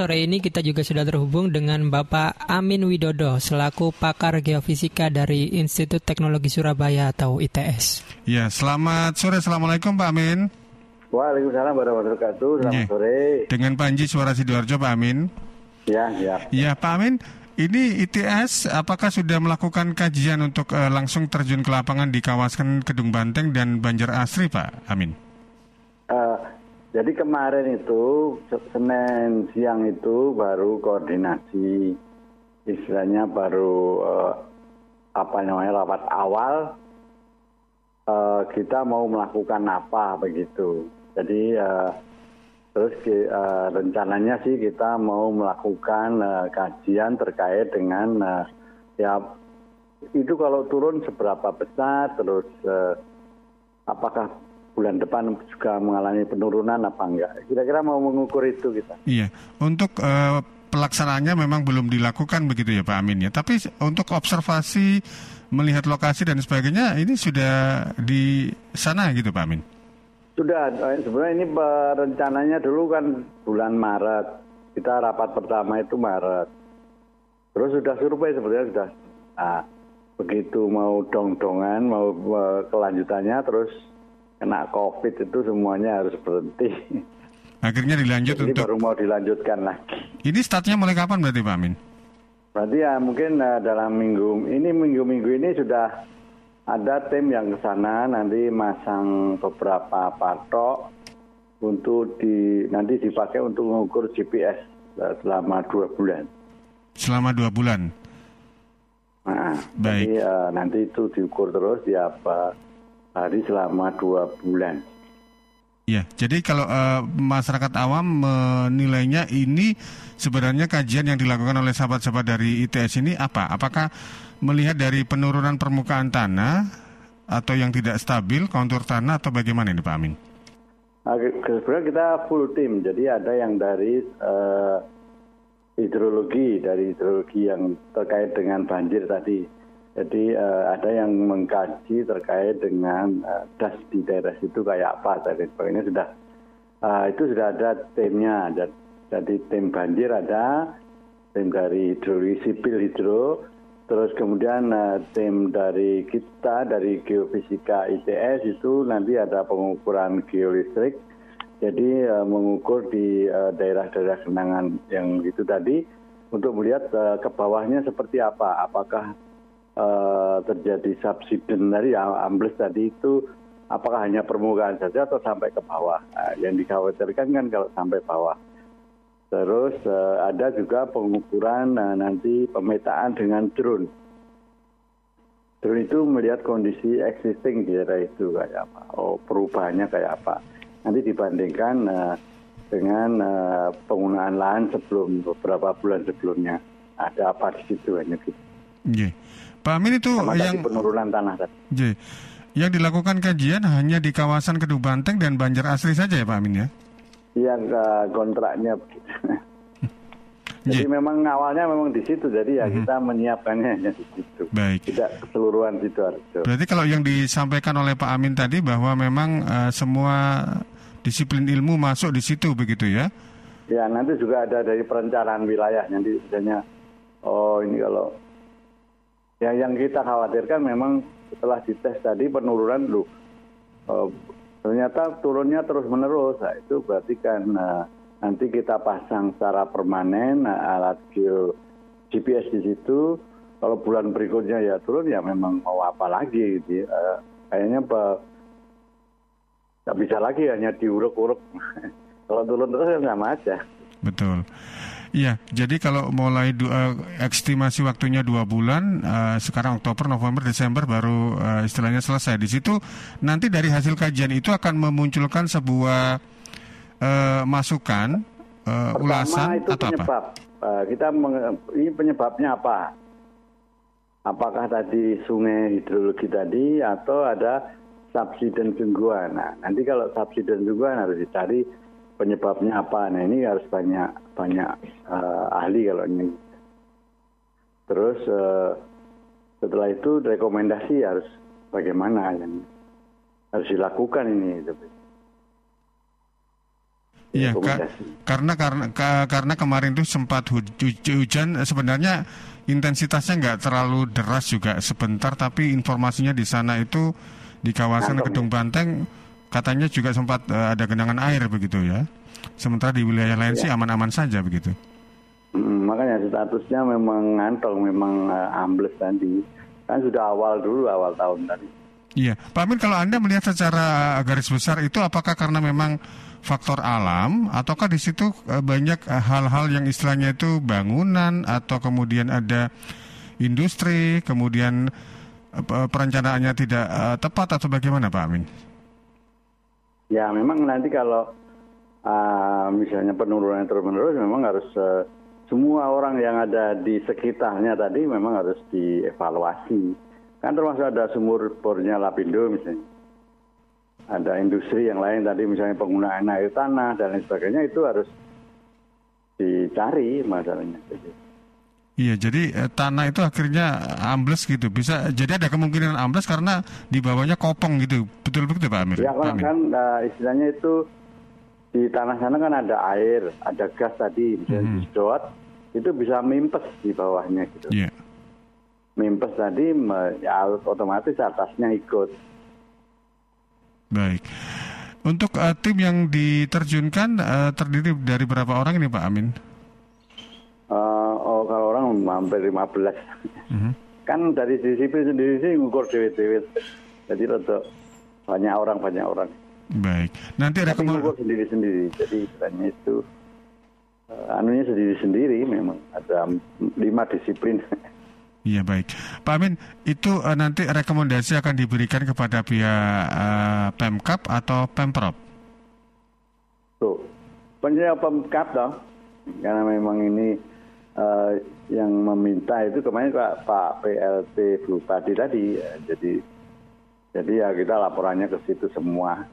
Sore ini kita juga sudah terhubung dengan Bapak Amin Widodo selaku pakar geofisika dari Institut Teknologi Surabaya atau ITS. Ya, selamat sore. Assalamualaikum Pak Amin. Waalaikumsalam warahmatullahi wabarakatuh. Selamat Ya. sore. Dengan Panji Suara Sidoarjo Pak Amin. Ya, ya. Ya Pak Amin, ini ITS apakah sudah melakukan kajian untuk eh, langsung terjun ke lapangan di kawasan Kedung Banteng dan Banjar Asri Pak Amin? Jadi kemarin itu Se- Senin siang itu baru koordinasi, istilahnya baru eh, apa namanya rapat awal. eh, kita mau melakukan apa begitu. Jadi eh, terus eh, rencananya sih kita mau melakukan eh, kajian terkait dengan eh, ya itu kalau turun seberapa besar terus eh, apakah bulan depan juga mengalami penurunan apa enggak kira-kira mau mengukur itu kita Iya, untuk eh, pelaksanaannya memang belum dilakukan begitu ya Pak Amin ya. Tapi untuk observasi, melihat lokasi dan sebagainya, ini sudah di sana gitu Pak Amin. sudah eh, sebenarnya ini rencananya dulu kan bulan Maret kita rapat pertama itu Maret terus sudah survei sebenarnya sudah nah, begitu mau dong-dongan mau eh, kelanjutannya terus kena COVID itu semuanya harus berhenti Akhirnya dilanjut jadi untuk baru mau dilanjutkan lagi ini startnya mulai kapan berarti Pak Amin? Berarti ya mungkin eh, dalam minggu ini minggu-minggu ini sudah ada tim yang ke sana nanti masang beberapa patok untuk di nanti dipakai untuk mengukur GPS eh, selama dua bulan. Selama dua bulan. Nah, Baik. Jadi eh, nanti itu diukur terus tiap eh, hari selama dua bulan. Ya, jadi kalau eh, masyarakat awam menilainya ini sebenarnya kajian yang dilakukan oleh sahabat-sahabat dari ITS ini apa? Apakah melihat dari penurunan permukaan tanah atau yang tidak stabil kontur tanah atau bagaimana ini Pak Amin? Nah, sebenarnya kita full tim, jadi ada yang dari eh, hidrologi, dari hidrologi yang terkait dengan banjir tadi. Jadi eh, ada yang mengkaji terkait dengan eh, das di daerah situ kayak apa lain sebagainya sudah eh, itu sudah ada timnya. Jad- Jadi tim banjir ada, tim dari hidrologi sipil hidro, terus kemudian eh, tim dari kita dari geofisika ITS itu nanti ada pengukuran geolistrik. Jadi eh, mengukur di eh, daerah-daerah genangan yang itu tadi untuk melihat eh, ke bawahnya seperti apa. Apakah eh, terjadi subsiden dari ambles tadi itu apakah hanya permukaan saja atau sampai ke bawah. Nah, yang dikhawatirkan kan kalau sampai bawah. Terus eh, ada juga pengukuran eh, nanti pemetaan dengan drone. Drone itu melihat kondisi existing di daerah itu kayak apa, oh perubahannya kayak apa. Nanti dibandingkan eh, dengan eh, penggunaan lahan sebelum beberapa bulan sebelumnya. Ada apa di situ hanya gitu. Iya. Pak Amin itu Sama yang penurunan tanah tadi. Iya. yang dilakukan kajian hanya di kawasan Kedung Banteng dan Banjar Asri saja ya Pak Amin ya? Yang eh, kontraknya. Jadi Iya. memang awalnya memang di situ, jadi ya kita menyiapkannya hanya di situ. Baik. Tidak keseluruhan sidoarjo. Berarti kalau yang disampaikan oleh Pak Amin tadi bahwa memang eh, semua disiplin ilmu masuk di situ begitu ya? Ya nanti juga ada dari perencanaan wilayah nanti misalnya oh ini kalau ya yang kita khawatirkan memang setelah dites tadi penurunan lu oh, ternyata turunnya terus menerus nah, itu berarti kan eh, nanti kita pasang secara permanen nah, alat GPS di situ kalau bulan berikutnya ya turun ya memang mau apa lagi gitu. Eh, kayaknya nggak bisa lagi hanya diuruk-uruk kalau turun terus ya sama aja Betul. Iya, jadi kalau mulai du- eh, estimasi waktunya dua bulan, eh, sekarang Oktober, November, Desember baru eh, istilahnya selesai. Di situ nanti dari hasil kajian itu akan memunculkan sebuah eh, masukan, Pertama ulasan itu atau apa? penyebab. Eh, kita menge- ini penyebabnya apa? Apakah tadi sungai hidrologi tadi atau ada subsiden sungguhan? Nah, nanti kalau subsiden sungguhan harus dicari penyebabnya apa. Nah, ini harus banyak banyak eh, ahli kalau ini. Terus eh, setelah itu rekomendasi harus bagaimana yang harus dilakukan ini. Iya, ka, karena karena ka, karena kemarin tuh sempat hujan sebenarnya intensitasnya nggak terlalu deras juga sebentar tapi informasinya di sana itu di kawasan Gedung Banteng katanya juga sempat uh, ada genangan air begitu ya. Sementara di wilayah lain ya. sih aman-aman saja begitu. Hmm, makanya statusnya memang ngantong, memang uh, ambles tadi. Kan sudah awal dulu awal tahun tadi. Iya, Pak Amin kalau Anda melihat secara garis besar itu apakah karena memang faktor alam ataukah di situ eh, banyak eh, hal-hal yang istilahnya itu bangunan atau kemudian ada industri, kemudian eh, perencanaannya tidak tepat atau bagaimana Pak Amin? Ya memang nanti kalau uh, misalnya penurunan terus menerus memang harus uh, semua orang yang ada di sekitarnya tadi memang harus dievaluasi. Kan termasuk ada sumur bornya Lapindo misalnya ada industri yang lain tadi misalnya penggunaan air tanah dan lain sebagainya itu harus dicari masalahnya. Iya, jadi eh, tanah itu akhirnya ambles gitu. Bisa jadi ada kemungkinan ambles karena di bawahnya kopong gitu. Betul betul Pak Amir? Ya kan, kan uh, istilahnya itu di tanah sana kan ada air, ada gas tadi, misalnya mm -hmm. disedot, itu bisa mimpes di bawahnya gitu. Iya. Yeah. Mimpes tadi ya otomatis atasnya ikut. Baik. Untuk uh, tim yang diterjunkan uh, terdiri dari berapa orang ini Pak Amin? Hampir 15. Uh-huh. Kan dari sipil sendiri sih ngukur dewe-dewe. Jadi rada banyak orang banyak orang. Baik. Nanti ada ngukur sendiri-sendiri. Jadi istilahnya itu uh, anunya sendiri-sendiri memang ada lima disiplin. Iya baik, Pak Amin. Itu uh, nanti rekomendasi akan diberikan kepada pihak uh, Pemkap atau Pemprov. Tuh, penjelasan Pemkap dong, karena memang ini uh, yang meminta itu kemarin Pak, Pak PLT Bupati tadi, ya, jadi jadi ya kita laporannya ke situ semua.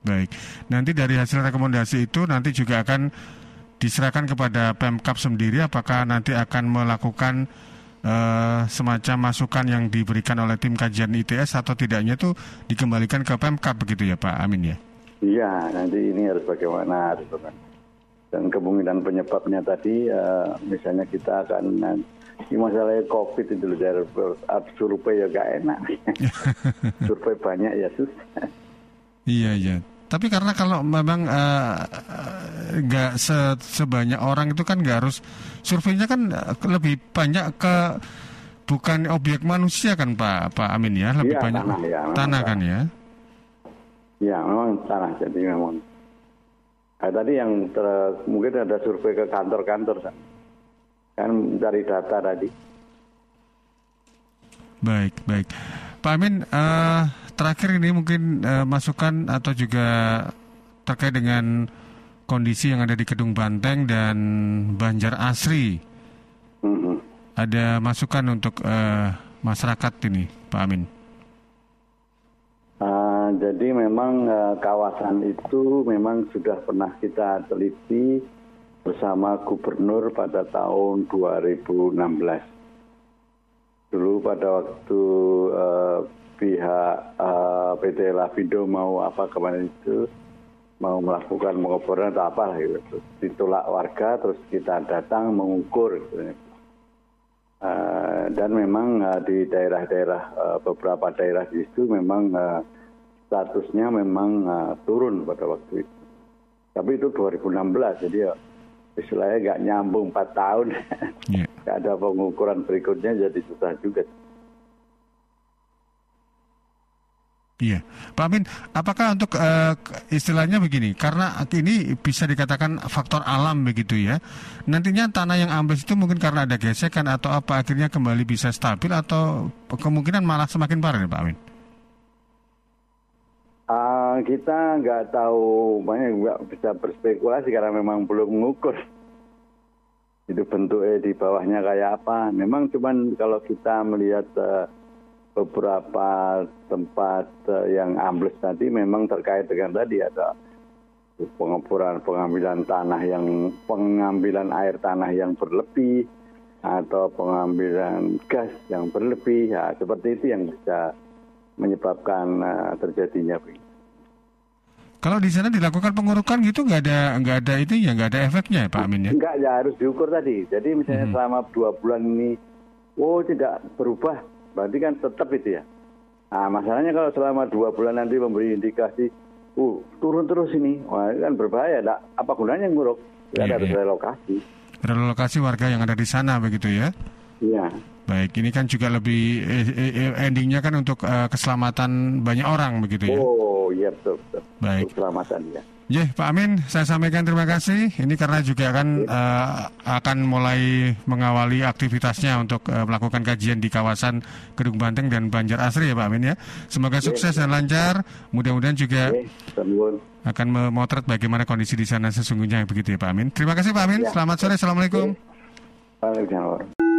Baik, nanti dari hasil rekomendasi itu nanti juga akan diserahkan kepada Pemkap sendiri. Apakah nanti akan melakukan uh, semacam masukan yang diberikan oleh tim kajian ITS atau tidaknya itu dikembalikan ke Pemkap begitu ya Pak Amin ya? Iya, nanti ini harus bagaimana harus bagaimana. Dan kemungkinan penyebabnya tadi uh, misalnya kita akan ini masalahnya COVID itu loh, survei ya gak enak. survei banyak ya susah. Iya, iya. Tapi karena kalau memang eh, nggak uh, se sebanyak orang itu kan nggak harus surveinya kan eh, lebih banyak ke bukan objek manusia kan Pak Pak Amin ya lebih ya, banyak tanah, ya, tanah kan ya? Ya memang tanah jadi memang. Nah, tadi yang ter, mungkin ada survei ke kantor-kantor kan, dari data tadi. Baik baik, Pak Amin. Uh, terakhir ini mungkin uh, masukan atau juga terkait dengan kondisi yang ada di Kedung Banteng dan Banjar Asri. Mm-hmm. Ada masukan untuk uh, masyarakat ini, Pak Amin? Uh, jadi memang uh, kawasan itu memang sudah pernah kita teliti bersama gubernur pada tahun 2016. Dulu pada waktu uh, pihak uh, eh, PT Lavindo mau apa kemarin itu mau melakukan pengoboran atau apa. Terus ditolak warga terus kita datang mengukur gitu. Uh, dan memang uh, di daerah-daerah uh, beberapa daerah di situ memang uh, statusnya memang uh, turun pada waktu itu. Tapi itu 2016 jadi ya istilahnya nggak nyambung 4 tahun. Yeah. gak ada pengukuran berikutnya jadi susah juga. Iya, Pak Amin, apakah untuk uh, istilahnya begini, karena ini bisa dikatakan faktor alam begitu ya, nantinya tanah yang ambles itu mungkin karena ada gesekan atau apa akhirnya kembali bisa stabil atau kemungkinan malah semakin parah nih Pak Amin? Kita nggak tahu, banyak nggak bisa berspekulasi karena memang belum mengukur itu bentuknya di bawahnya kayak apa. Memang cuman kalau kita melihat uh, beberapa tempat eh, yang ambles tadi memang terkait dengan tadi ada pengeboran pengambilan tanah yang pengambilan air tanah yang berlebih atau pengambilan gas yang berlebih ya seperti itu yang bisa menyebabkan uh, terjadinya Kalau di sana dilakukan pengurukan gitu nggak ada nggak ada itu ya nggak ada efeknya ya Pak Amin ya? Enggak ya harus diukur tadi. Jadi misalnya hmm. selama dua bulan ini, oh tidak berubah, berarti kan tetap itu ya. Nah masalahnya kalau selama dua bulan nanti memberi indikasi, uh turun terus ini, wah ini kan berbahaya. Nah, apa gunanya nguruk? Ya, yeah, harus yeah. relokasi. Relokasi warga yang ada di sana begitu ya? Iya. Baik, ini kan juga lebih eh, eh, eh, endingnya kan untuk keselamatan banyak orang begitu ya? Oh iya betul. betul. Baik. Keselamatan ya. Ya, Pak Amin, saya sampaikan terima kasih. Ini karena juga kan uh, akan mulai mengawali aktivitasnya untuk uh, melakukan kajian di kawasan Gedung Banteng dan Banjar Asri ya Pak Amin ya. Semoga sukses dan lancar. Mudah-mudahan juga akan memotret bagaimana kondisi di sana sesungguhnya begitu ya Pak Amin. Terima kasih Pak Amin. Selamat sore. Assalamualaikum. Waalaikumsalam.